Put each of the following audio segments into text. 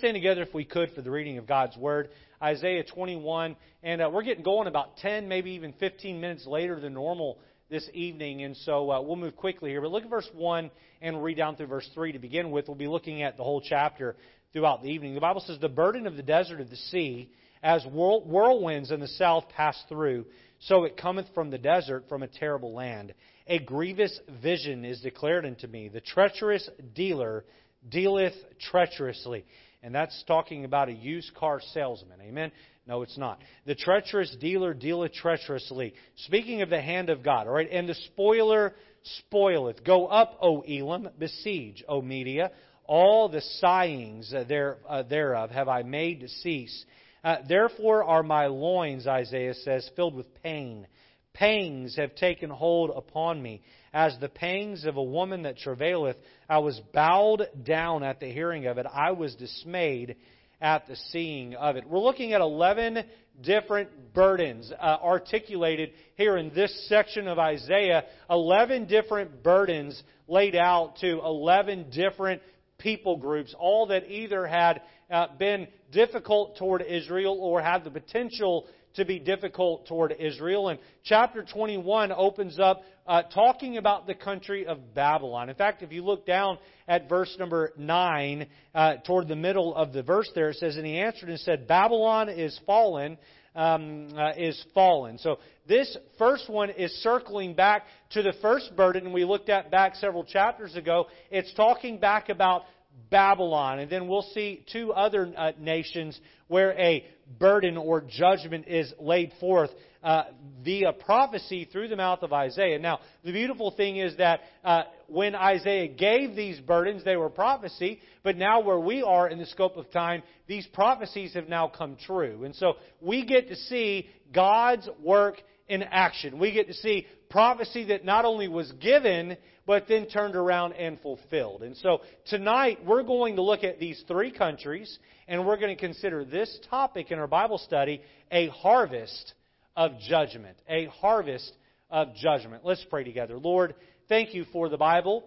stand together if we could for the reading of God's Word. Isaiah 21, and uh, we're getting going about 10, maybe even 15 minutes later than normal this evening, and so uh, we'll move quickly here. But look at verse 1 and read down through verse 3 to begin with. We'll be looking at the whole chapter throughout the evening. The Bible says, The burden of the desert of the sea, as whirlwinds in the south pass through, so it cometh from the desert, from a terrible land. A grievous vision is declared unto me. The treacherous dealer dealeth treacherously. And that's talking about a used car salesman. Amen? No, it's not. The treacherous dealer dealeth treacherously. Speaking of the hand of God, all right? And the spoiler spoileth. Go up, O Elam, besiege, O Media. All the sighings there, uh, thereof have I made to cease. Uh, Therefore are my loins, Isaiah says, filled with pain. Pangs have taken hold upon me. As the pangs of a woman that travaileth, I was bowed down at the hearing of it. I was dismayed at the seeing of it. We're looking at 11 different burdens uh, articulated here in this section of Isaiah. 11 different burdens laid out to 11 different people groups, all that either had uh, been difficult toward Israel or had the potential to be difficult toward Israel. And chapter 21 opens up uh, talking about the country of Babylon. In fact, if you look down at verse number 9, uh, toward the middle of the verse there, it says, And he answered and said, Babylon is fallen. Um, uh, is fallen. So this first one is circling back to the first burden we looked at back several chapters ago. It's talking back about Babylon. And then we'll see two other uh, nations where a burden or judgment is laid forth uh, via prophecy through the mouth of Isaiah. Now, the beautiful thing is that uh, when Isaiah gave these burdens, they were prophecy, but now where we are in the scope of time, these prophecies have now come true. And so we get to see God's work in action. We get to see prophecy that not only was given, but then turned around and fulfilled. And so tonight we're going to look at these three countries and we're going to consider this topic in our Bible study a harvest of judgment. A harvest of judgment. Let's pray together. Lord, thank you for the Bible.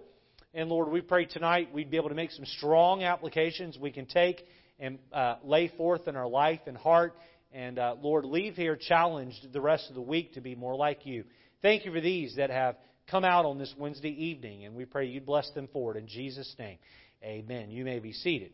And Lord, we pray tonight we'd be able to make some strong applications we can take and uh, lay forth in our life and heart. And uh, Lord, leave here challenged the rest of the week to be more like you. Thank you for these that have come out on this Wednesday evening, and we pray you'd bless them for it. In Jesus' name, amen. You may be seated.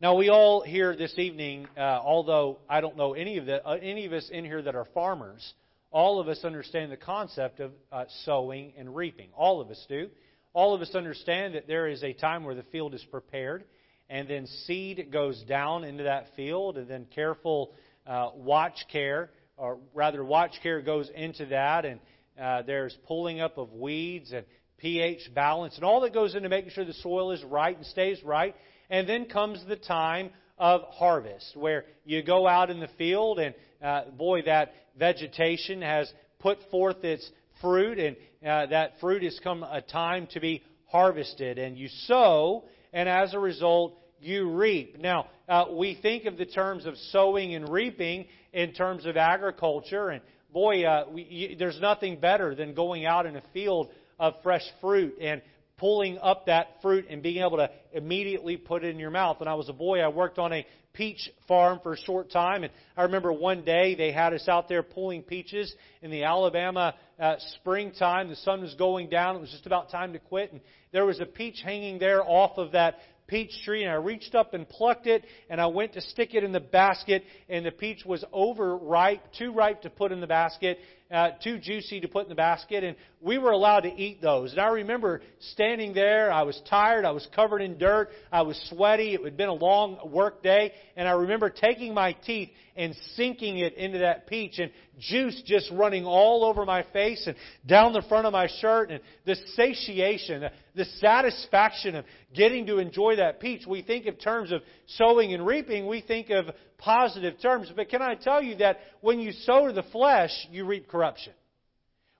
Now, we all here this evening, uh, although I don't know any of, the, uh, any of us in here that are farmers, all of us understand the concept of uh, sowing and reaping. All of us do. All of us understand that there is a time where the field is prepared, and then seed goes down into that field, and then careful uh, watch care, or rather, watch care goes into that, and uh, there's pulling up of weeds and pH balance and all that goes into making sure the soil is right and stays right. And then comes the time of harvest where you go out in the field and uh, boy, that vegetation has put forth its fruit and uh, that fruit has come a time to be harvested and you sow and as a result you reap. Now, uh, we think of the terms of sowing and reaping in terms of agriculture and boy, uh, we, you, there's nothing better than going out in a field of fresh fruit and pulling up that fruit and being able to immediately put it in your mouth. When I was a boy, I worked on a peach farm for a short time, and I remember one day they had us out there pulling peaches in the Alabama uh, springtime. The sun was going down; it was just about time to quit, and there was a peach hanging there off of that peach tree and I reached up and plucked it and I went to stick it in the basket and the peach was overripe, too ripe to put in the basket, uh, too juicy to put in the basket and we were allowed to eat those. And I remember standing there, I was tired, I was covered in dirt, I was sweaty, it had been a long work day and I remember taking my teeth and sinking it into that peach and juice just running all over my face and down the front of my shirt and the satiation, the satisfaction of getting to enjoy that peach. We think of terms of sowing and reaping, we think of positive terms. But can I tell you that when you sow to the flesh, you reap corruption?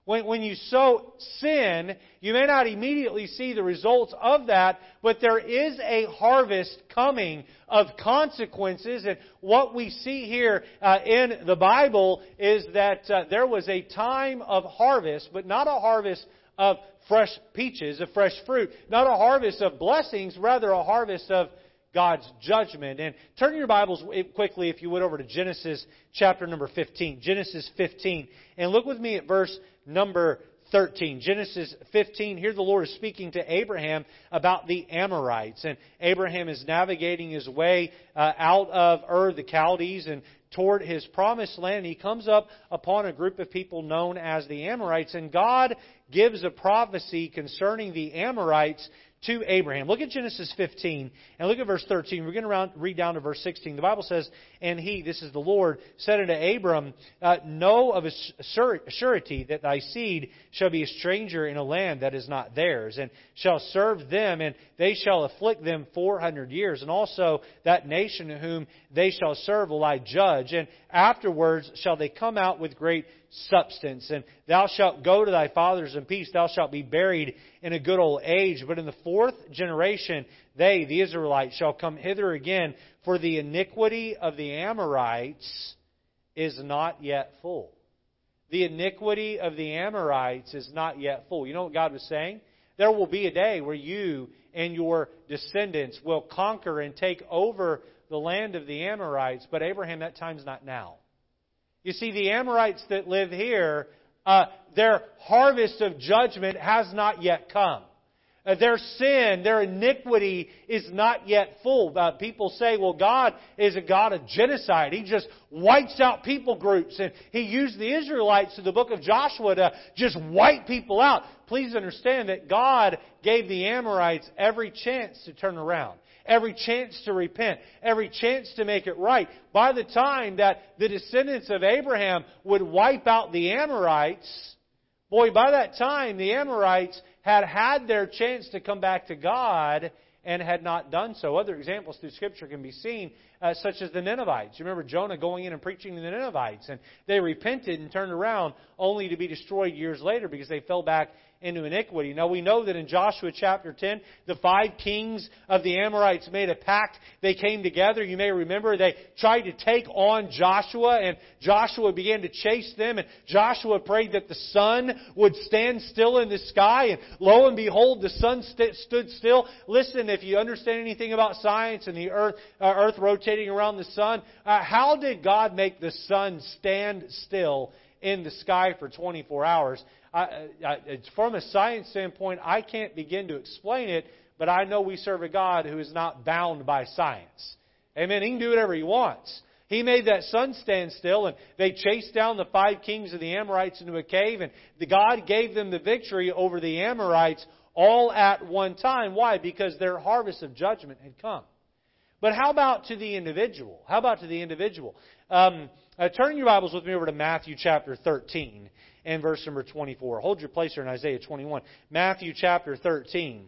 When, when you sow sin, you may not immediately see the results of that, but there is a harvest coming of consequences. And what we see here uh, in the Bible is that uh, there was a time of harvest, but not a harvest of fresh peaches, of fresh fruit, not a harvest of blessings, rather a harvest of God's judgment. And turn your Bibles quickly, if you would, over to Genesis chapter number 15. Genesis 15. And look with me at verse number 13. Genesis 15, here the Lord is speaking to Abraham about the Amorites. And Abraham is navigating his way uh, out of Ur, the Chaldees, and toward his promised land. He comes up upon a group of people known as the Amorites. And God gives a prophecy concerning the Amorites to Abraham. Look at Genesis 15 and look at verse 13. We're going to read down to verse 16. The Bible says, And he, this is the Lord, said unto Abram, uh, Know of a surety that thy seed shall be a stranger in a land that is not theirs, and shall serve them, and they shall afflict them four hundred years. And also that nation whom they shall serve will I judge, and afterwards shall they come out with great substance. And thou shalt go to thy fathers in peace. Thou shalt be buried in a good old age. But in the fourth generation, they, the Israelites, shall come hither again, for the iniquity of the Amorites is not yet full. The iniquity of the Amorites is not yet full. You know what God was saying? There will be a day where you and your descendants will conquer and take over the land of the Amorites, but Abraham, that time's not now. You see, the Amorites that live here, uh, their harvest of judgment has not yet come. Uh, their sin, their iniquity is not yet full. Uh, people say, well, God is a God of genocide. He just wipes out people groups. And He used the Israelites in the book of Joshua to just wipe people out. Please understand that God gave the Amorites every chance to turn around every chance to repent, every chance to make it right. By the time that the descendants of Abraham would wipe out the Amorites, boy, by that time the Amorites had had their chance to come back to God and had not done so. Other examples through Scripture can be seen, uh, such as the Ninevites. You remember Jonah going in and preaching to the Ninevites, and they repented and turned around only to be destroyed years later because they fell back into iniquity. Now we know that in Joshua chapter 10, the five kings of the Amorites made a pact. They came together. You may remember they tried to take on Joshua and Joshua began to chase them and Joshua prayed that the sun would stand still in the sky and lo and behold the sun st- stood still. Listen, if you understand anything about science and the earth, uh, earth rotating around the sun, uh, how did God make the sun stand still in the sky for 24 hours? I, I, from a science standpoint, I can't begin to explain it, but I know we serve a God who is not bound by science. Amen. He can do whatever he wants. He made that sun stand still, and they chased down the five kings of the Amorites into a cave, and the God gave them the victory over the Amorites all at one time. Why? Because their harvest of judgment had come. But how about to the individual? How about to the individual? Um, uh, turn your Bibles with me over to Matthew chapter 13 and verse number 24. Hold your place here in Isaiah 21. Matthew chapter 13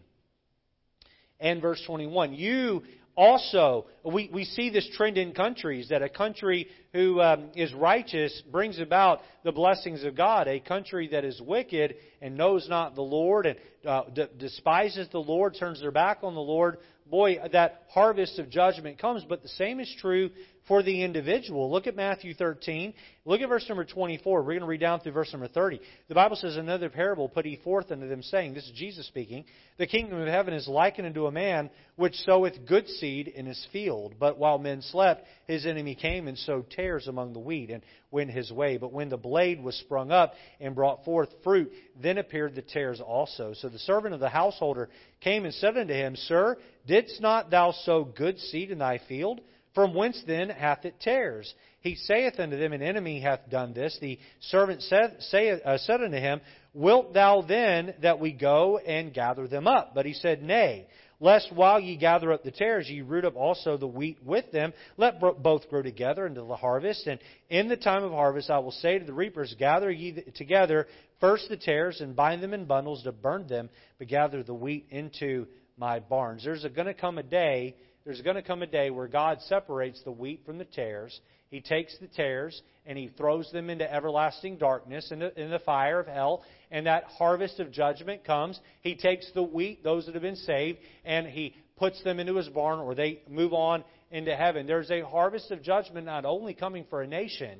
and verse 21. You also, we, we see this trend in countries that a country who um, is righteous brings about the blessings of God. A country that is wicked and knows not the Lord and uh, despises the Lord, turns their back on the Lord, boy, that harvest of judgment comes. But the same is true for the individual. Look at Matthew 13. Look at verse number 24. We're going to read down through verse number 30. The Bible says, Another parable put he forth unto them, saying, This is Jesus speaking, The kingdom of heaven is likened unto a man which soweth good seed in his field. But while men slept, his enemy came and sowed tares among the wheat, and went his way. But when the blade was sprung up and brought forth fruit, then appeared the tares also. So the servant of the householder came and said unto him, Sir, didst not thou sow good seed in thy field? From whence then hath it tares? He saith unto them, An enemy hath done this. The servant said, say, uh, said unto him, Wilt thou then that we go and gather them up? But he said, Nay, lest while ye gather up the tares, ye root up also the wheat with them. Let both grow together until the harvest. And in the time of harvest I will say to the reapers, Gather ye together first the tares, and bind them in bundles to burn them, but gather the wheat into my barns. There's going to come a day there's going to come a day where God separates the wheat from the tares. He takes the tares and he throws them into everlasting darkness in the, in the fire of hell, and that harvest of judgment comes. He takes the wheat, those that have been saved, and he puts them into his barn, or they move on into heaven. There's a harvest of judgment not only coming for a nation,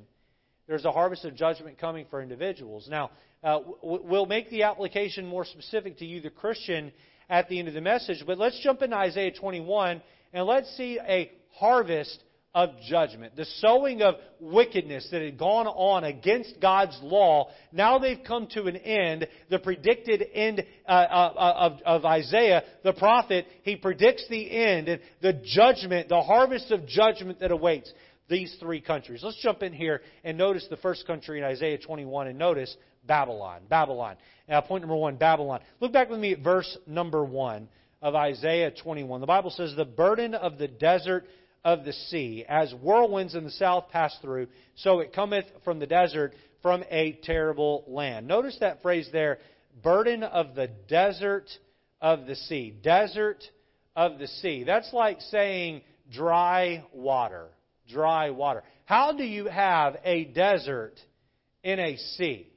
there's a harvest of judgment coming for individuals. Now, uh, we'll make the application more specific to you, the Christian, at the end of the message, but let's jump into Isaiah 21 and let's see a harvest of judgment. The sowing of wickedness that had gone on against God's law, now they've come to an end. The predicted end uh, uh, of, of Isaiah, the prophet, he predicts the end and the judgment, the harvest of judgment that awaits these three countries. Let's jump in here and notice the first country in Isaiah 21 and notice Babylon. Babylon. Now, point number one, Babylon. Look back with me at verse number one of Isaiah 21. The Bible says, The burden of the desert of the sea. As whirlwinds in the south pass through, so it cometh from the desert from a terrible land. Notice that phrase there burden of the desert of the sea. Desert of the sea. That's like saying dry water. Dry water. How do you have a desert in a sea?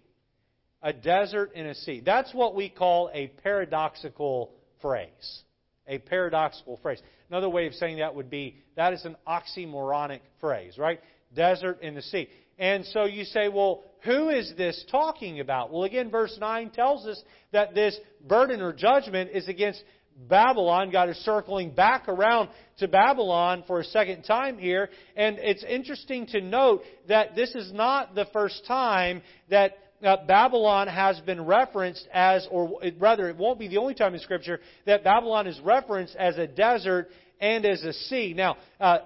A desert in a sea. That's what we call a paradoxical phrase. A paradoxical phrase. Another way of saying that would be that is an oxymoronic phrase, right? Desert in the sea. And so you say, well, who is this talking about? Well, again, verse 9 tells us that this burden or judgment is against Babylon. God is circling back around to Babylon for a second time here. And it's interesting to note that this is not the first time that uh, Babylon has been referenced as, or rather, it won't be the only time in Scripture that Babylon is referenced as a desert and as a sea. Now, uh,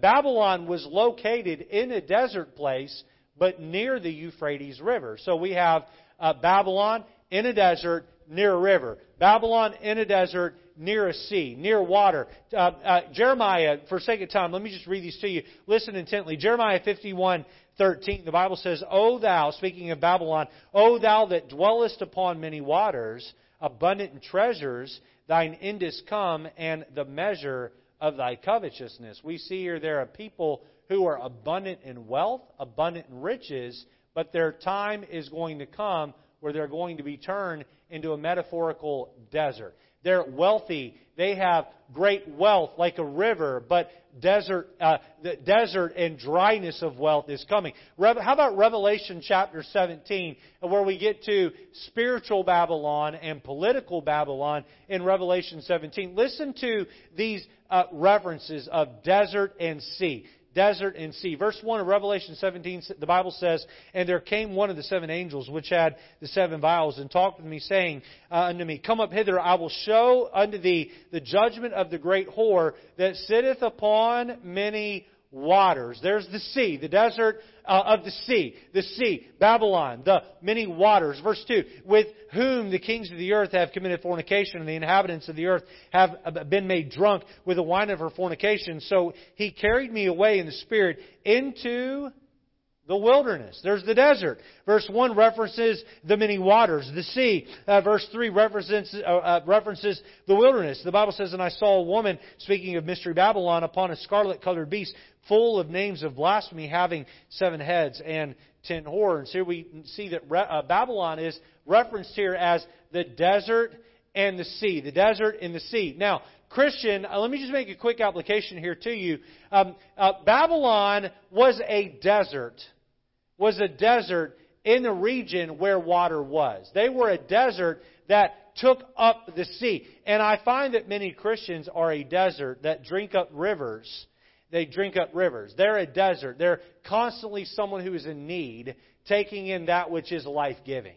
Babylon was located in a desert place, but near the Euphrates River. So we have uh, Babylon in a desert near a river. Babylon in a desert near a sea, near water. Uh, uh, Jeremiah, for sake of time, let me just read these to you. Listen intently. Jeremiah 51, 13, the Bible says, O thou, speaking of Babylon, O thou that dwellest upon many waters, abundant in treasures, thine end is come, and the measure of thy covetousness. We see here there are people who are abundant in wealth, abundant in riches, but their time is going to come where they're going to be turned into a metaphorical desert. They're wealthy. They have great wealth like a river, but desert, uh, the desert and dryness of wealth is coming. How about Revelation chapter 17, where we get to spiritual Babylon and political Babylon in Revelation 17? Listen to these uh, references of desert and sea desert and sea. Verse 1 of Revelation 17, the Bible says, And there came one of the seven angels which had the seven vials, and talked with me, saying uh, unto me, Come up hither, I will show unto thee the judgment of the great whore that sitteth upon many waters. There's the sea, the desert uh, of the sea, the sea, Babylon, the many waters. Verse 2, with whom the kings of the earth have committed fornication, and the inhabitants of the earth have uh, been made drunk with the wine of her fornication. So he carried me away in the spirit into the wilderness. There's the desert. Verse 1 references the many waters, the sea. Uh, verse 3 references, uh, uh, references the wilderness. The Bible says, And I saw a woman, speaking of Mystery Babylon, upon a scarlet colored beast, full of names of blasphemy, having seven heads and ten horns. Here we see that Re- uh, Babylon is referenced here as the desert and the sea. The desert and the sea. Now, Christian, uh, let me just make a quick application here to you. Um, uh, Babylon was a desert, was a desert in the region where water was. They were a desert that took up the sea. And I find that many Christians are a desert that drink up rivers. They drink up rivers. They're a desert. They're constantly someone who is in need, taking in that which is life giving.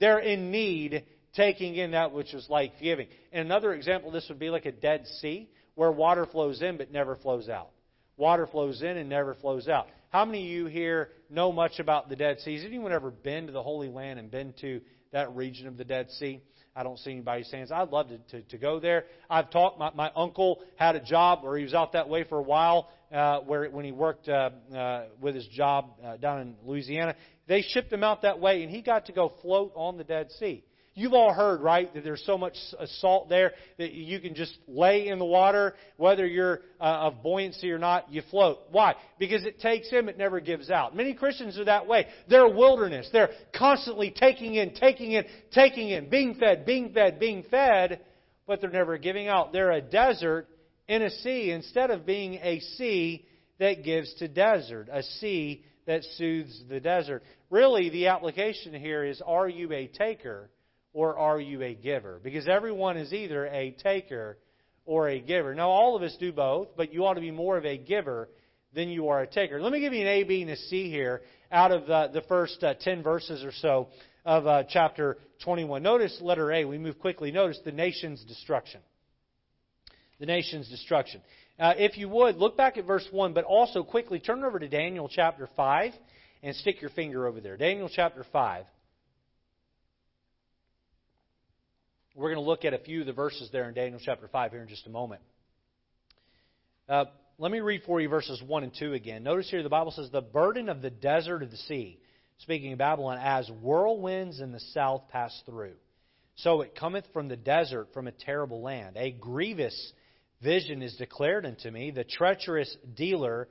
They're in need taking in that which is life giving. And another example, this would be like a dead sea where water flows in but never flows out. Water flows in and never flows out. How many of you here know much about the Dead Sea? Has anyone ever been to the Holy Land and been to that region of the Dead Sea? I don't see anybody saying, I'd love to, to, to go there. I've talked, my, my uncle had a job where he was out that way for a while, uh, where when he worked uh, uh, with his job uh, down in Louisiana. They shipped him out that way, and he got to go float on the Dead Sea. You've all heard, right, that there's so much salt there that you can just lay in the water, whether you're uh, of buoyancy or not, you float. Why? Because it takes him, it never gives out. Many Christians are that way. They're wilderness. They're constantly taking in, taking in, taking in, being fed, being fed, being fed, but they're never giving out. They're a desert in a sea instead of being a sea that gives to desert, a sea that soothes the desert. Really, the application here is are you a taker or are you a giver? Because everyone is either a taker or a giver. Now, all of us do both, but you ought to be more of a giver than you are a taker. Let me give you an A, B, and a C here out of the, the first uh, 10 verses or so of uh, chapter 21. Notice letter A. We move quickly. Notice the nation's destruction. The nation's destruction. Uh, if you would, look back at verse 1, but also quickly turn over to Daniel chapter 5 and stick your finger over there. Daniel chapter 5. We're going to look at a few of the verses there in Daniel chapter 5 here in just a moment. Uh, let me read for you verses 1 and 2 again. Notice here the Bible says, The burden of the desert of the sea, speaking of Babylon, as whirlwinds in the south pass through. So it cometh from the desert, from a terrible land. A grievous vision is declared unto me. The treacherous dealer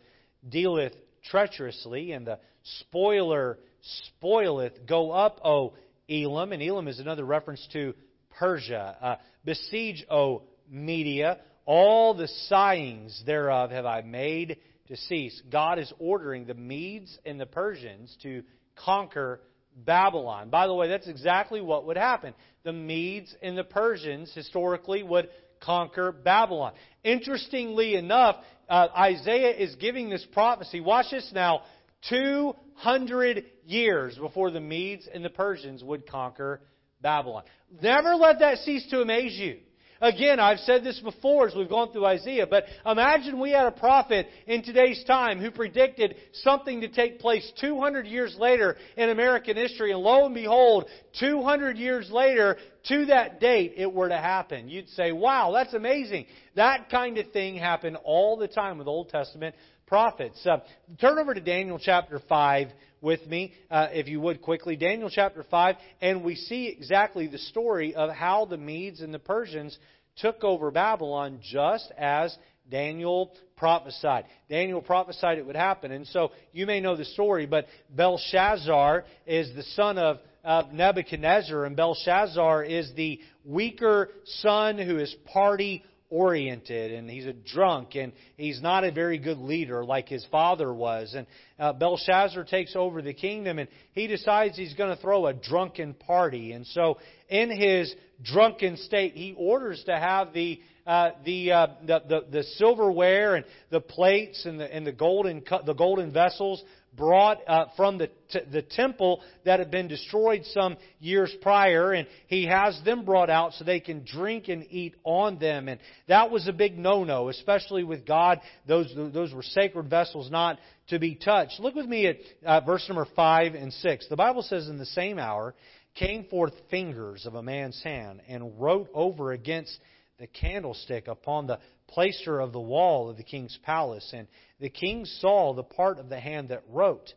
dealeth treacherously, and the spoiler spoileth. Go up, O Elam. And Elam is another reference to Persia. Uh, Besiege, O Media. All the sighings thereof have I made to cease. God is ordering the Medes and the Persians to conquer Babylon. By the way, that's exactly what would happen. The Medes and the Persians historically would conquer Babylon. Interestingly enough, uh, Isaiah is giving this prophecy. Watch this now. 200 years before the Medes and the Persians would conquer Babylon. Never let that cease to amaze you. Again, I've said this before as we've gone through Isaiah, but imagine we had a prophet in today's time who predicted something to take place 200 years later in American history, and lo and behold, 200 years later, to that date, it were to happen. You'd say, wow, that's amazing. That kind of thing happened all the time with Old Testament prophets. Uh, turn over to Daniel chapter 5 with me, uh, if you would quickly. Daniel chapter 5, and we see exactly the story of how the Medes and the Persians took over Babylon just as Daniel prophesied. Daniel prophesied it would happen. And so you may know the story, but Belshazzar is the son of, of Nebuchadnezzar, and Belshazzar is the weaker son who is party oriented and he's a drunk and he's not a very good leader like his father was. And uh, Belshazzar takes over the kingdom and he decides he's going to throw a drunken party. And so in his drunken state, he orders to have the uh, the, uh, the, the the silverware and the plates and the and the golden cu- the golden vessels brought uh, from the, t- the temple that had been destroyed some years prior, and he has them brought out so they can drink and eat on them. And that was a big no-no, especially with God. Those, those were sacred vessels not to be touched. Look with me at uh, verse number 5 and 6. The Bible says, In the same hour came forth fingers of a man's hand and wrote over against the candlestick upon the placer of the wall of the king's palace. And the king saw the part of the hand that wrote.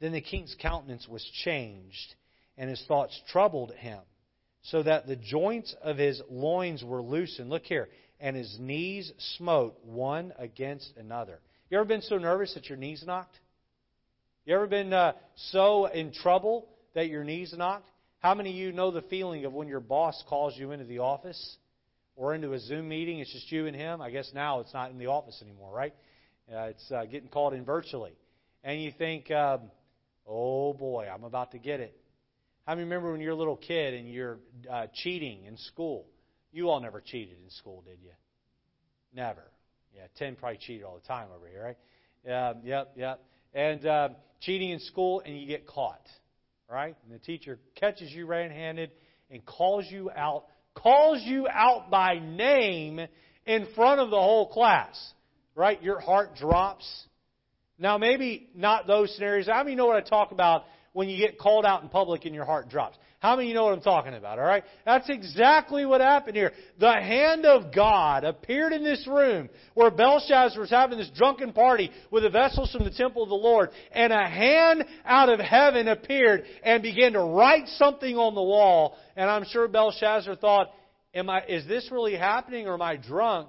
Then the king's countenance was changed, and his thoughts troubled him, so that the joints of his loins were loosened. Look here. And his knees smote one against another. You ever been so nervous that your knees knocked? You ever been uh, so in trouble that your knees knocked? How many of you know the feeling of when your boss calls you into the office or into a Zoom meeting. It's just you and him. I guess now it's not in the office anymore, right? Uh, it's uh, getting called in virtually. And you think, um, oh boy, I'm about to get it. How many remember when you're a little kid and you're uh, cheating in school? You all never cheated in school, did you? Never. Yeah, Tim probably cheated all the time over here, right? Um, yep, yep. And uh, cheating in school, and you get caught, right? And the teacher catches you red-handed and calls you out calls you out by name in front of the whole class, right? Your heart drops. Now, maybe not those scenarios. How many know what I talk about when you get called out in public and your heart drops? How many of you know what I'm talking about, all right? That's exactly what happened here. The hand of God appeared in this room where Belshazzar was having this drunken party with the vessels from the temple of the Lord, and a hand out of heaven appeared and began to write something on the wall. And I'm sure Belshazzar thought, Am I, is this really happening or am I drunk?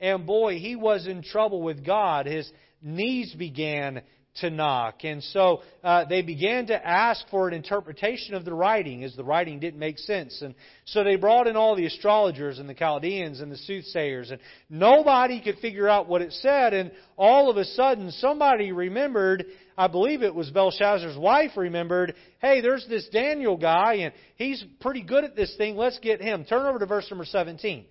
And boy, he was in trouble with God. His knees began to knock. And so uh, they began to ask for an interpretation of the writing, as the writing didn't make sense. And so they brought in all the astrologers and the Chaldeans and the soothsayers, and nobody could figure out what it said. And all of a sudden, somebody remembered. I believe it was Belshazzar's wife remembered, hey, there's this Daniel guy, and he's pretty good at this thing. Let's get him. Turn over to verse number 17.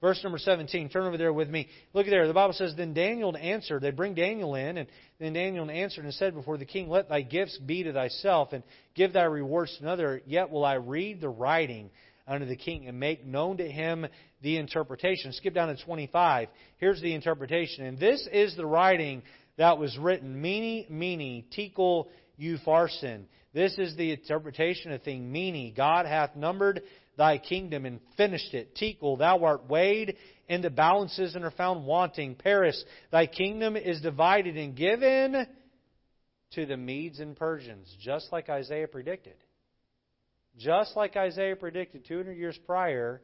Verse number 17. Turn over there with me. Look there. The Bible says, Then Daniel answered. They bring Daniel in, and then Daniel answered and said before the king, Let thy gifts be to thyself, and give thy rewards to another. Yet will I read the writing unto the king, and make known to him the interpretation. Skip down to 25. Here's the interpretation. And this is the writing that was written. Mene, mene, tekel, upharsin. This is the interpretation of thing. Mene, God hath numbered thy kingdom and finished it. Tekel, thou art weighed in the balances and are found wanting. Peres, thy kingdom is divided and given to the Medes and Persians, just like Isaiah predicted. Just like Isaiah predicted 200 years prior,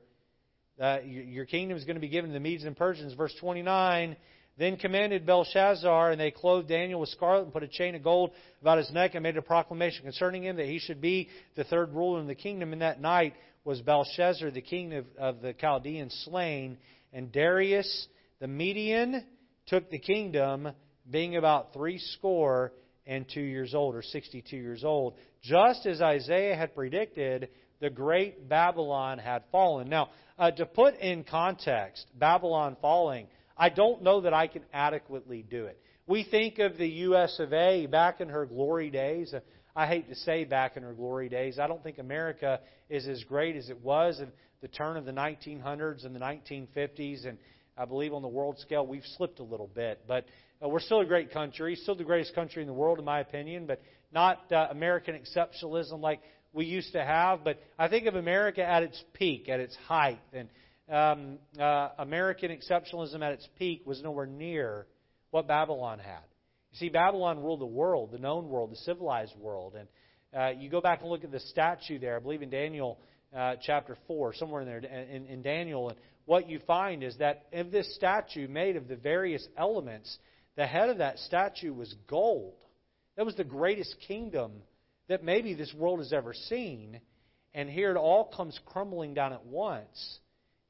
uh, your kingdom is going to be given to the Medes and Persians. Verse 29 Then commanded Belshazzar, and they clothed Daniel with scarlet and put a chain of gold about his neck and made a proclamation concerning him that he should be the third ruler in the kingdom. In that night was Belshazzar, the king of, of the Chaldeans, slain, and Darius the Median took the kingdom, being about three score and two years old, or 62 years old. Just as Isaiah had predicted, the great Babylon had fallen. Now, uh, to put in context, Babylon falling, I don't know that I can adequately do it. We think of the U.S. of A. back in her glory days. I hate to say back in her glory days. I don't think America is as great as it was at the turn of the 1900s and the 1950s. And I believe on the world scale, we've slipped a little bit. But uh, we're still a great country, still the greatest country in the world, in my opinion, but not uh, American exceptionalism like we used to have, but I think of America at its peak, at its height. And um, uh, American exceptionalism at its peak was nowhere near what Babylon had. See, Babylon ruled the world, the known world, the civilized world. And uh, you go back and look at the statue there, I believe in Daniel uh, chapter 4, somewhere in there, in, in Daniel, and what you find is that of this statue made of the various elements, the head of that statue was gold. That was the greatest kingdom that maybe this world has ever seen. And here it all comes crumbling down at once.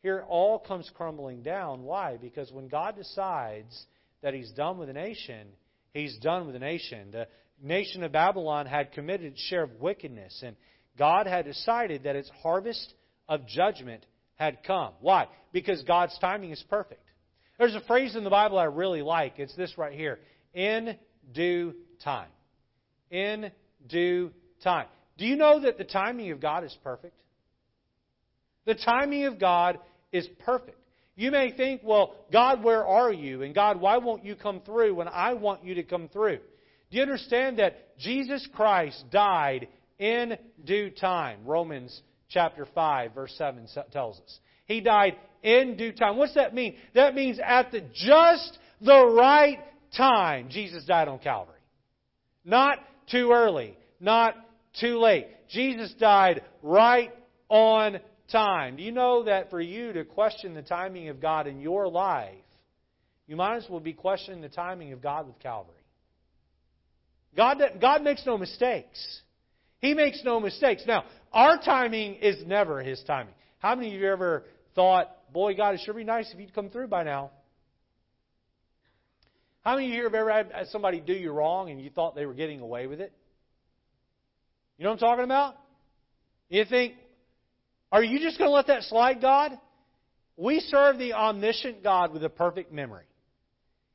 Here it all comes crumbling down. Why? Because when God decides that He's done with a nation, He's done with the nation. The nation of Babylon had committed its share of wickedness, and God had decided that its harvest of judgment had come. Why? Because God's timing is perfect. There's a phrase in the Bible I really like. It's this right here in due time. In due time. Do you know that the timing of God is perfect? The timing of God is perfect. You may think, well, God, where are you? And God, why won't you come through when I want you to come through? Do you understand that Jesus Christ died in due time? Romans chapter 5, verse 7 tells us. He died in due time. What's that mean? That means at the just the right time, Jesus died on Calvary. Not too early, not too late. Jesus died right on time. Do you know that for you to question the timing of God in your life, you might as well be questioning the timing of God with Calvary? God, God makes no mistakes. He makes no mistakes. Now, our timing is never His timing. How many of you ever thought, boy, God, it sure be nice if you'd come through by now? How many of you have ever had somebody do you wrong and you thought they were getting away with it? You know what I'm talking about? You think, are you just going to let that slide, God? We serve the omniscient God with a perfect memory.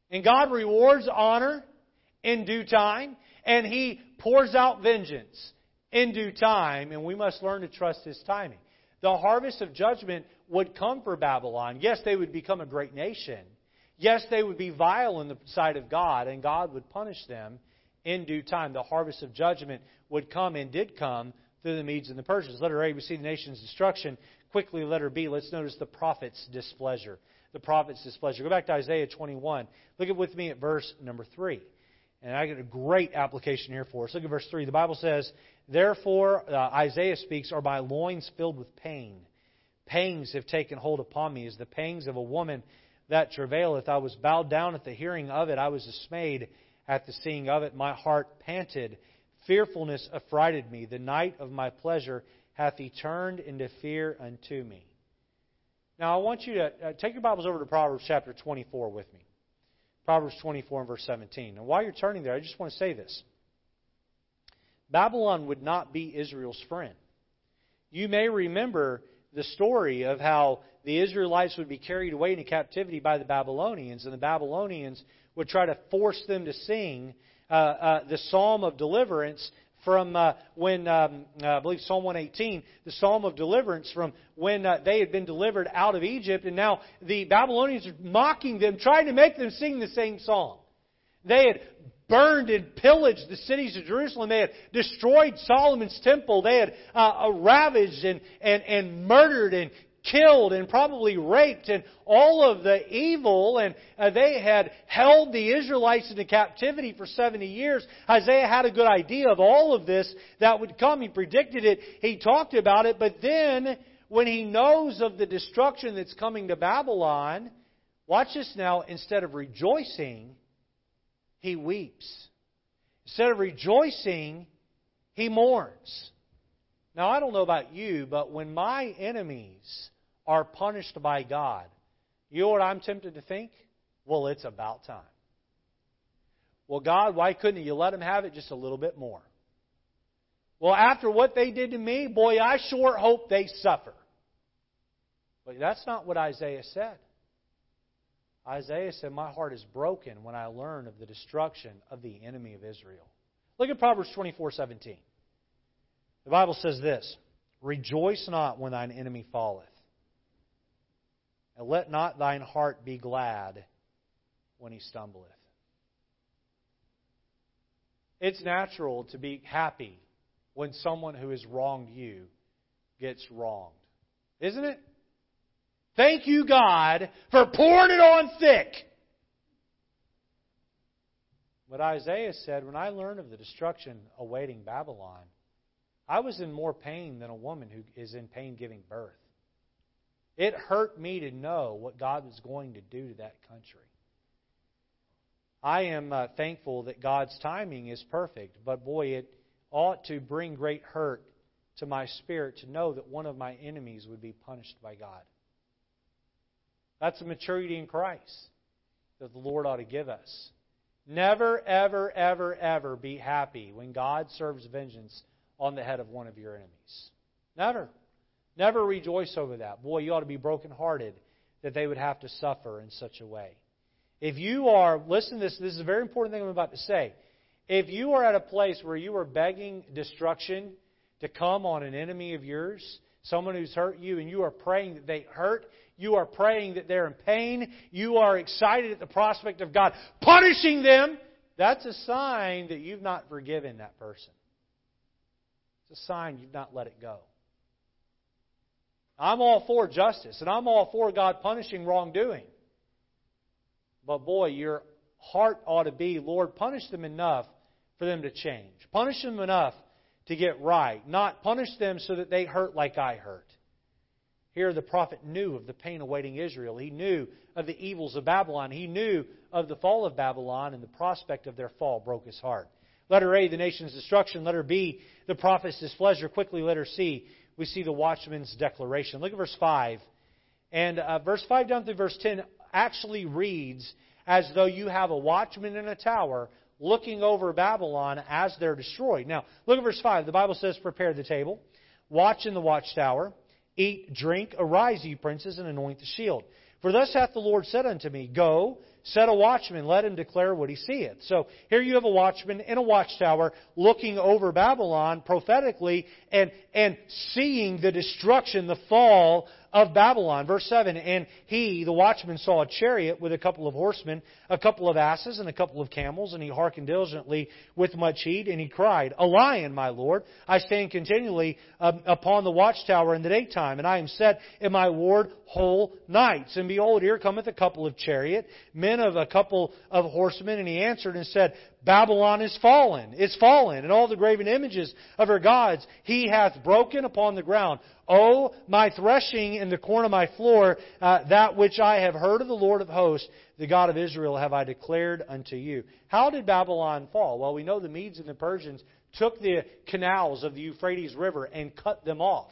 And God rewards honor in due time, and He pours out vengeance in due time, and we must learn to trust His timing. The harvest of judgment would come for Babylon. Yes, they would become a great nation. Yes, they would be vile in the sight of God, and God would punish them in due time. The harvest of judgment would come and did come through the Medes and the Persians. Letter A, we see the nation's destruction. Quickly, letter B, let's notice the prophet's displeasure. The prophet's displeasure. Go back to Isaiah 21. Look at with me at verse number 3. And I get a great application here for us. Look at verse 3. The Bible says, Therefore, uh, Isaiah speaks, are my loins filled with pain. Pangs have taken hold upon me, as the pangs of a woman that travaileth. I was bowed down at the hearing of it. I was dismayed at the seeing of it. My heart panted. Fearfulness affrighted me. The night of my pleasure hath he turned into fear unto me. Now, I want you to uh, take your Bibles over to Proverbs chapter 24 with me. Proverbs 24 and verse 17. And while you're turning there, I just want to say this Babylon would not be Israel's friend. You may remember the story of how the Israelites would be carried away into captivity by the Babylonians, and the Babylonians would try to force them to sing uh, uh, the psalm of deliverance from uh, when, um, uh, I believe Psalm 118, the psalm of deliverance from when uh, they had been delivered out of Egypt, and now the Babylonians are mocking them, trying to make them sing the same song. They had burned and pillaged the cities of Jerusalem. They had destroyed Solomon's temple. They had uh, uh, ravaged and, and, and murdered and killed and probably raped and all of the evil and uh, they had held the Israelites into captivity for 70 years. Isaiah had a good idea of all of this that would come. He predicted it. He talked about it. But then when he knows of the destruction that's coming to Babylon, watch this now, instead of rejoicing, he weeps. Instead of rejoicing, he mourns. Now, I don't know about you, but when my enemies are punished by God, you know what I'm tempted to think? Well, it's about time. Well, God, why couldn't you let them have it just a little bit more? Well, after what they did to me, boy, I sure hope they suffer. But that's not what Isaiah said. Isaiah said, My heart is broken when I learn of the destruction of the enemy of Israel. Look at Proverbs 24 17. The Bible says this Rejoice not when thine enemy falleth, and let not thine heart be glad when he stumbleth. It's natural to be happy when someone who has wronged you gets wronged. Isn't it? Thank you, God, for pouring it on thick. But Isaiah said, When I learned of the destruction awaiting Babylon, I was in more pain than a woman who is in pain giving birth. It hurt me to know what God was going to do to that country. I am uh, thankful that God's timing is perfect, but boy, it ought to bring great hurt to my spirit to know that one of my enemies would be punished by God. That's a maturity in Christ that the Lord ought to give us. Never, ever, ever, ever be happy when God serves vengeance on the head of one of your enemies. Never. Never rejoice over that. Boy, you ought to be brokenhearted that they would have to suffer in such a way. If you are, listen to this, this is a very important thing I'm about to say. If you are at a place where you are begging destruction to come on an enemy of yours, someone who's hurt you, and you are praying that they hurt, you are praying that they're in pain. You are excited at the prospect of God punishing them. That's a sign that you've not forgiven that person. It's a sign you've not let it go. I'm all for justice, and I'm all for God punishing wrongdoing. But boy, your heart ought to be, Lord, punish them enough for them to change. Punish them enough to get right. Not punish them so that they hurt like I hurt. Here, the prophet knew of the pain awaiting Israel. He knew of the evils of Babylon. He knew of the fall of Babylon, and the prospect of their fall broke his heart. Letter A, the nation's destruction. Letter B, the prophet's displeasure. Quickly, letter C, we see the watchman's declaration. Look at verse 5. And uh, verse 5 down through verse 10 actually reads as though you have a watchman in a tower looking over Babylon as they're destroyed. Now, look at verse 5. The Bible says, Prepare the table, watch in the watchtower Eat, drink, arise, ye princes, and anoint the shield. For thus hath the Lord said unto me, Go, set a watchman, let him declare what he seeth. So here you have a watchman in a watchtower looking over Babylon prophetically and, and seeing the destruction, the fall of Babylon. Verse 7 And he, the watchman, saw a chariot with a couple of horsemen, a couple of asses, and a couple of camels, and he hearkened diligently with much heed, and he cried, A lion, my Lord! I stand continually um, upon the watchtower in the daytime, and I am set in my ward whole nights. And behold, here cometh a couple of chariot, men of a couple of horsemen, and he answered and said, Babylon is fallen, is fallen, and all the graven images of her gods he hath broken upon the ground. O my threshing in the corn of my floor, uh, that which I have heard of the Lord of hosts, the God of Israel, have I declared unto you. How did Babylon fall? Well, we know the Medes and the Persians took the canals of the Euphrates River and cut them off.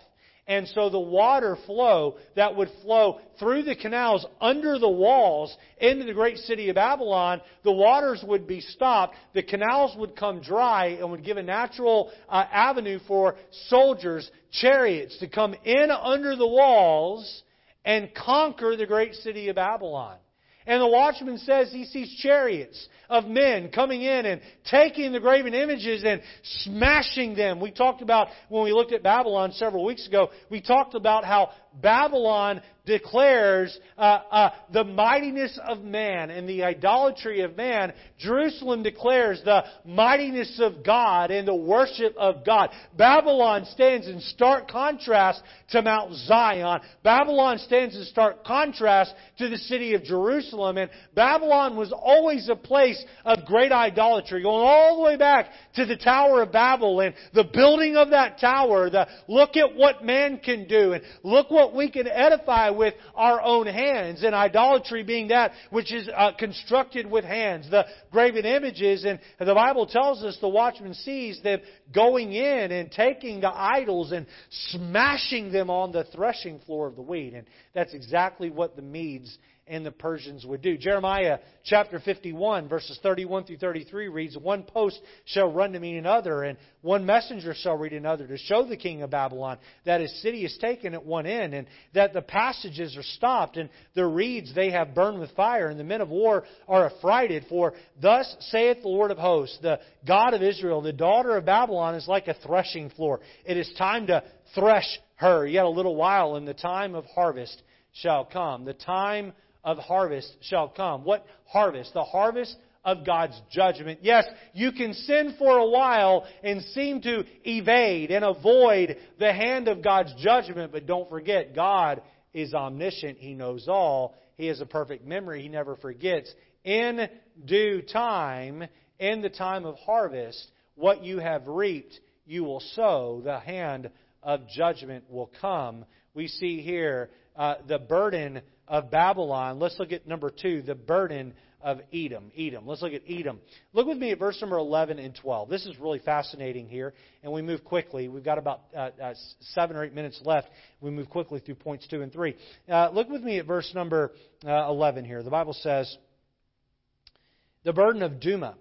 And so the water flow that would flow through the canals under the walls into the great city of Babylon, the waters would be stopped, the canals would come dry, and would give a natural uh, avenue for soldiers, chariots to come in under the walls and conquer the great city of Babylon. And the watchman says he sees chariots of men coming in and taking the graven images and smashing them. We talked about, when we looked at Babylon several weeks ago, we talked about how Babylon declares uh, uh, the mightiness of man and the idolatry of man. Jerusalem declares the mightiness of God and the worship of God. Babylon stands in stark contrast to Mount Zion. Babylon stands in stark contrast to the city of Jerusalem. And Babylon was always a place of great idolatry, going all the way back to the Tower of Babel and the building of that tower. The look at what man can do and look what we can edify with our own hands, and idolatry being that which is uh, constructed with hands, the graven images. And the Bible tells us the watchman sees them going in and taking the idols and smashing them on the threshing floor of the wheat. And that's exactly what the Medes and the Persians would do. Jeremiah chapter 51, verses 31 through 33 reads, One post shall run to meet another, and one messenger shall read another, to show the king of Babylon that his city is taken at one end, and that the passages are stopped, and the reeds they have burned with fire, and the men of war are affrighted. For thus saith the Lord of hosts, the God of Israel, the daughter of Babylon is like a threshing floor. It is time to thresh her. Yet a little while, and the time of harvest shall come. The time of harvest shall come. What harvest? The harvest of God's judgment. Yes, you can sin for a while and seem to evade and avoid the hand of God's judgment, but don't forget, God is omniscient. He knows all. He has a perfect memory. He never forgets. In due time, in the time of harvest, what you have reaped, you will sow. The hand of judgment will come. We see here uh, the burden of Babylon. Let's look at number two, the burden of Edom. Edom. Let's look at Edom. Look with me at verse number 11 and 12. This is really fascinating here, and we move quickly. We've got about uh, uh, seven or eight minutes left. We move quickly through points two and three. Uh, look with me at verse number uh, 11 here. The Bible says, The burden of Duma.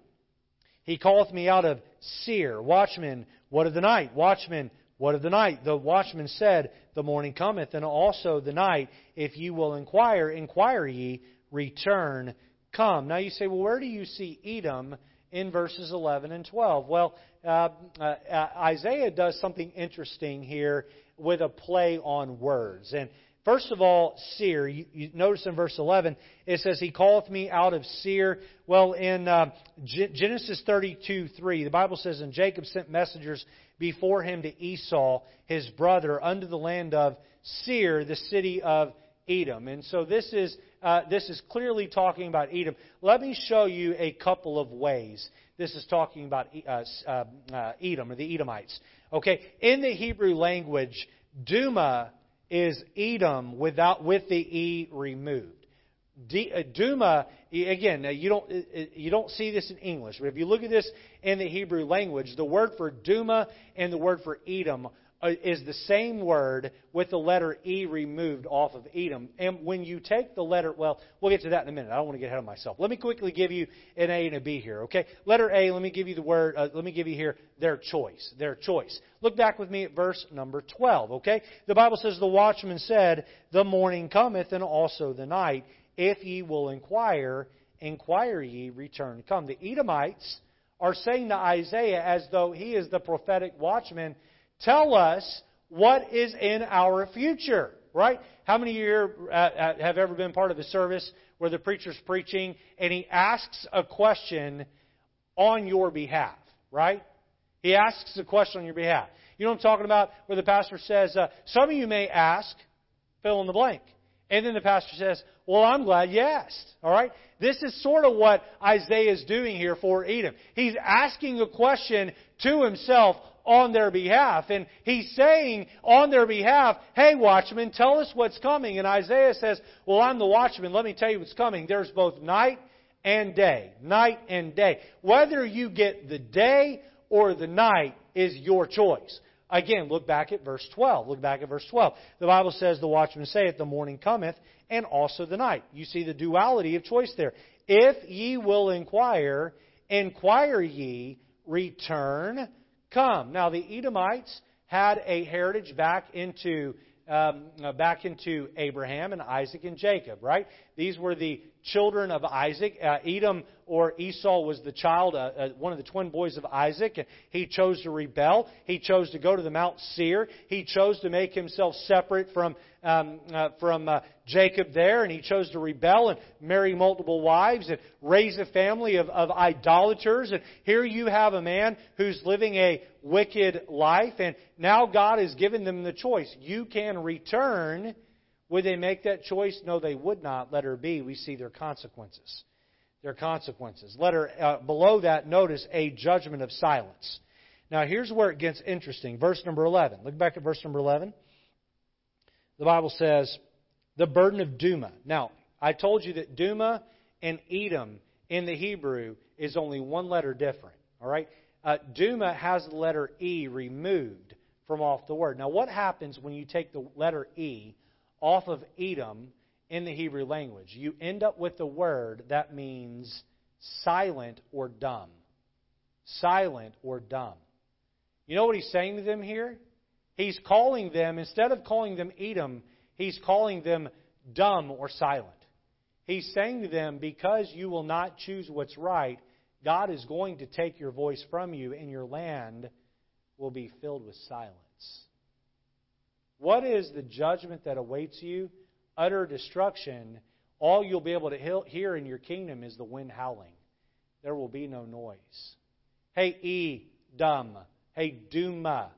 He calleth me out of Seir. Watchman, what of the night? Watchman, what of the night? The watchman said, The morning cometh, and also the night. If you will inquire, inquire ye, return, come. Now you say, Well, where do you see Edom in verses 11 and 12? Well, uh, uh, Isaiah does something interesting here with a play on words. And First of all, Seir. You, you, notice in verse 11, it says, He calleth me out of Seir. Well, in uh, G- Genesis 32 3, the Bible says, And Jacob sent messengers before him to Esau, his brother, unto the land of Seir, the city of Edom. And so this is, uh, this is clearly talking about Edom. Let me show you a couple of ways. This is talking about uh, uh, uh, Edom, or the Edomites. Okay, in the Hebrew language, Duma is Edom without, with the E removed. Uh, Duma, again, you don't, you don't see this in English, but if you look at this in the Hebrew language, the word for Duma and the word for Edom uh, is the same word with the letter E removed off of Edom. And when you take the letter, well, we'll get to that in a minute. I don't want to get ahead of myself. Let me quickly give you an A and a B here, okay? Letter A, let me give you the word, uh, let me give you here their choice. Their choice. Look back with me at verse number 12, okay? The Bible says, The watchman said, The morning cometh and also the night if ye will inquire, inquire ye, return come. The Edomites are saying to Isaiah, as though he is the prophetic watchman, tell us what is in our future, right? How many here uh, uh, have ever been part of a service where the preacher's preaching and he asks a question on your behalf, right? He asks a question on your behalf. You know what I'm talking about? Where the pastor says, uh, some of you may ask, fill in the blank. And then the pastor says, Well, I'm glad you asked. All right? This is sort of what Isaiah is doing here for Edom. He's asking a question to himself on their behalf. And he's saying on their behalf, Hey, watchman, tell us what's coming. And Isaiah says, Well, I'm the watchman. Let me tell you what's coming. There's both night and day. Night and day. Whether you get the day or the night is your choice. Again, look back at verse 12. Look back at verse 12. The Bible says, The watchman saith, The morning cometh, and also the night. You see the duality of choice there. If ye will inquire, inquire ye, return, come. Now, the Edomites had a heritage back into um, uh, back into Abraham and Isaac and Jacob, right? These were the children of Isaac. Uh, Edom or Esau was the child, uh, uh, one of the twin boys of Isaac. He chose to rebel. He chose to go to the Mount Seir. He chose to make himself separate from um, uh, from uh, Jacob there, and he chose to rebel and marry multiple wives and raise a family of, of idolaters. And here you have a man who's living a wicked life, and now God has given them the choice. You can return would they make that choice? No, they would not. Letter B, we see their consequences. Their consequences. Letter uh, below that, notice a judgment of silence. Now, here's where it gets interesting. Verse number 11. Look back at verse number 11. The Bible says, the burden of Duma. Now, I told you that Duma and Edom in the Hebrew is only one letter different. All right? Uh, Duma has the letter E removed from off the word. Now, what happens when you take the letter E off of Edom in the Hebrew language. You end up with the word that means silent or dumb. Silent or dumb. You know what he's saying to them here? He's calling them, instead of calling them Edom, he's calling them dumb or silent. He's saying to them, because you will not choose what's right, God is going to take your voice from you, and your land will be filled with silence. What is the judgment that awaits you? Utter destruction. All you'll be able to hear in your kingdom is the wind howling. There will be no noise. Hey, E, dumb. Hey, Duma.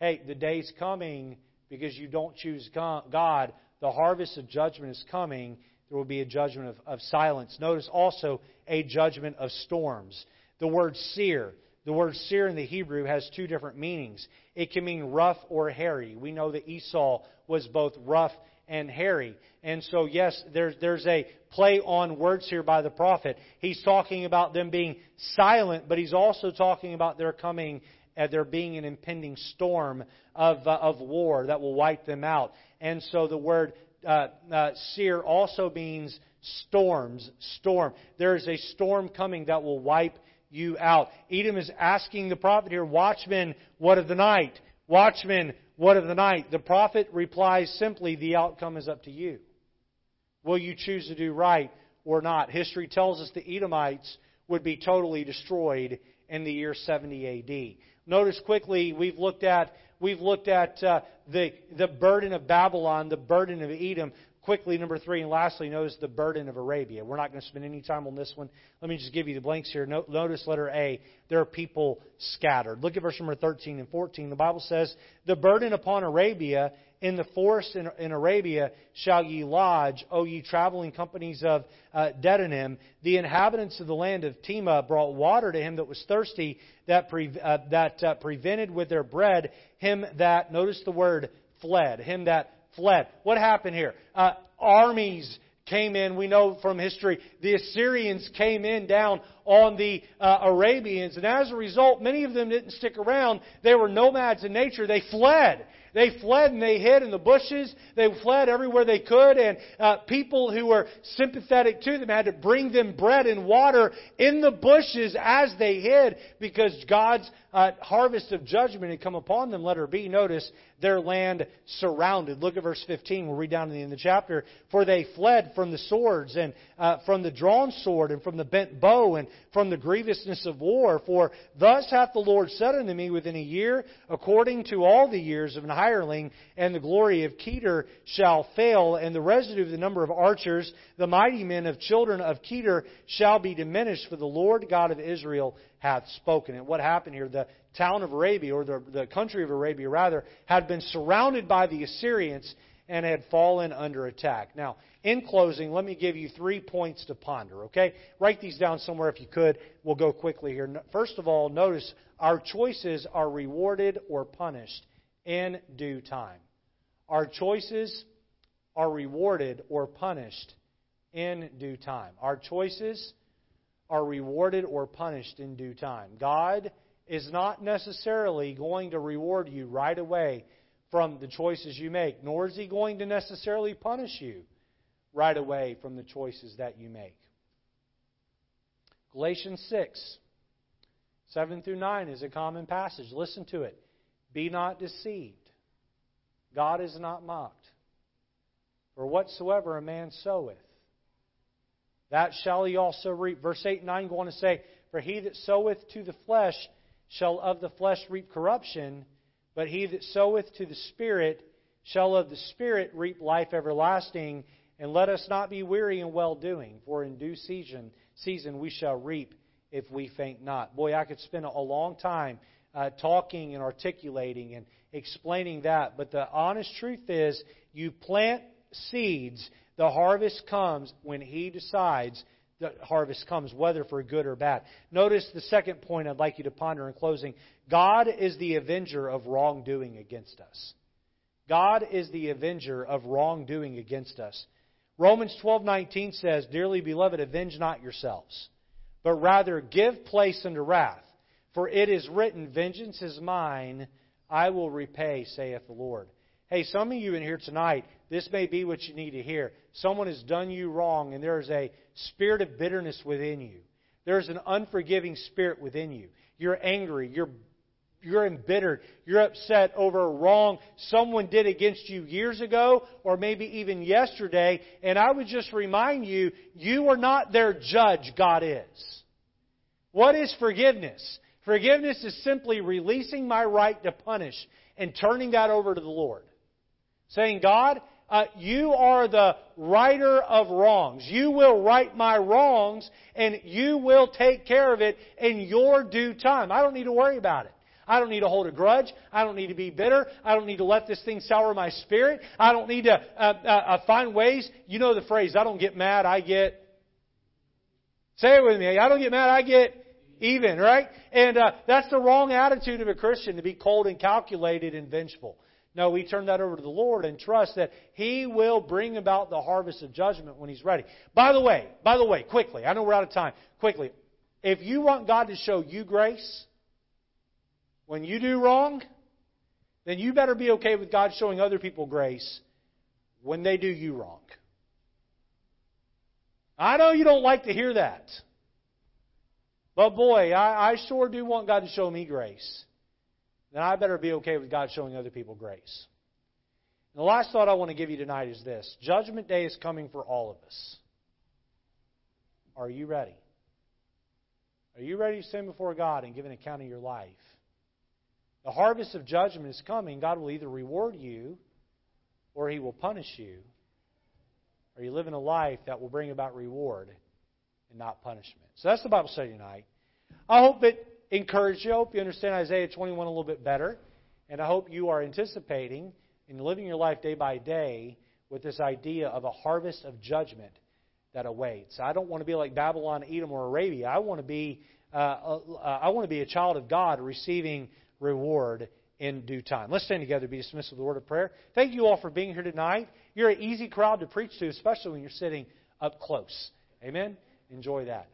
Hey, the day's coming because you don't choose God. The harvest of judgment is coming. There will be a judgment of, of silence. Notice also a judgment of storms. The word seer the word seer in the Hebrew has two different meanings. It can mean rough or hairy. We know that Esau was both rough and hairy. And so, yes, there's, there's a play on words here by the prophet. He's talking about them being silent, but he's also talking about their coming, uh, there being an impending storm of, uh, of war that will wipe them out. And so the word uh, uh, seer also means storms, storm. There is a storm coming that will wipe you out. Edom is asking the prophet here, Watchman, what of the night? Watchman, what of the night? The prophet replies simply, The outcome is up to you. Will you choose to do right or not? History tells us the Edomites would be totally destroyed in the year 70 AD. Notice quickly, we've looked at we've looked at uh, the the burden of Babylon, the burden of Edom quickly, number three, and lastly, notice the burden of Arabia. We're not going to spend any time on this one. Let me just give you the blanks here. Notice letter A. There are people scattered. Look at verse number 13 and 14. The Bible says, The burden upon Arabia, in the forest in, Arabia shall ye lodge, O ye traveling companies of uh, Dedanim. The inhabitants of the land of Tema brought water to him that was thirsty, that, pre, uh, that uh, prevented with their bread him that, notice the word, fled. Him that fled. What happened here? Uh, armies came in. We know from history the Assyrians came in down on the uh, Arabians, and as a result, many of them didn't stick around. They were nomads in nature. They fled. They fled and they hid in the bushes. They fled everywhere they could, and uh, people who were sympathetic to them had to bring them bread and water in the bushes as they hid because God's uh, harvest of judgment had come upon them. Letter B, notice their land surrounded. Look at verse 15. We'll read down to the end of the chapter. For they fled from the swords and uh, from the drawn sword and from the bent bow and from the grievousness of war. For thus hath the Lord said unto me within a year, according to all the years of an hireling, and the glory of Kedar shall fail, and the residue of the number of archers, the mighty men of children of Kedar, shall be diminished, for the Lord God of Israel hath spoken. And what happened here? The town of Arabia, or the, the country of Arabia rather, had been surrounded by the Assyrians and had fallen under attack. Now, in closing, let me give you three points to ponder, okay? Write these down somewhere if you could. We'll go quickly here. First of all, notice our choices are rewarded or punished in due time. Our choices are rewarded or punished in due time. Our choices are rewarded or punished in due time. God is not necessarily going to reward you right away from the choices you make, nor is He going to necessarily punish you right away from the choices that you make. Galatians 6, 7 through 9 is a common passage. Listen to it. Be not deceived. God is not mocked. For whatsoever a man soweth, that shall he also reap. Verse 8 and 9 go on to say, For he that soweth to the flesh shall of the flesh reap corruption, but he that soweth to the Spirit shall of the Spirit reap life everlasting. And let us not be weary in well doing, for in due season, season we shall reap if we faint not. Boy, I could spend a long time uh, talking and articulating and explaining that, but the honest truth is, you plant seeds, the harvest comes when He decides the harvest comes, whether for good or bad. Notice the second point I'd like you to ponder in closing. God is the avenger of wrongdoing against us. God is the avenger of wrongdoing against us. Romans 12:19 says, "Dearly beloved, avenge not yourselves, but rather give place unto wrath, for it is written, vengeance is mine, I will repay, saith the Lord." Hey, some of you in here tonight, this may be what you need to hear. Someone has done you wrong, and there is a spirit of bitterness within you. There's an unforgiving spirit within you. You're angry. You're you're embittered. You're upset over a wrong someone did against you years ago or maybe even yesterday. And I would just remind you, you are not their judge, God is. What is forgiveness? Forgiveness is simply releasing my right to punish and turning that over to the Lord. Saying, God, uh, you are the righter of wrongs. You will right my wrongs, and you will take care of it in your due time. I don't need to worry about it. I don't need to hold a grudge. I don't need to be bitter. I don't need to let this thing sour my spirit. I don't need to uh, uh, uh find ways. You know the phrase, I don't get mad, I get. Say it with me. I don't get mad, I get even, right? And uh, that's the wrong attitude of a Christian to be cold and calculated and vengeful. No, we turn that over to the Lord and trust that He will bring about the harvest of judgment when He's ready. By the way, by the way, quickly, I know we're out of time. Quickly, if you want God to show you grace when you do wrong, then you better be okay with God showing other people grace when they do you wrong. I know you don't like to hear that. But boy, I, I sure do want God to show me grace then I better be okay with God showing other people grace. And the last thought I want to give you tonight is this Judgment Day is coming for all of us. Are you ready? Are you ready to stand before God and give an account of your life? The harvest of judgment is coming. God will either reward you or He will punish you. Are you living a life that will bring about reward and not punishment? So that's the Bible study tonight. I hope it encourage you. I hope you understand Isaiah 21 a little bit better. And I hope you are anticipating and living your life day by day with this idea of a harvest of judgment that awaits. I don't want to be like Babylon, Edom, or Arabia. I want to be, uh, uh, I want to be a child of God receiving reward in due time. Let's stand together to be dismissed with a word of prayer. Thank you all for being here tonight. You're an easy crowd to preach to, especially when you're sitting up close. Amen? Enjoy that.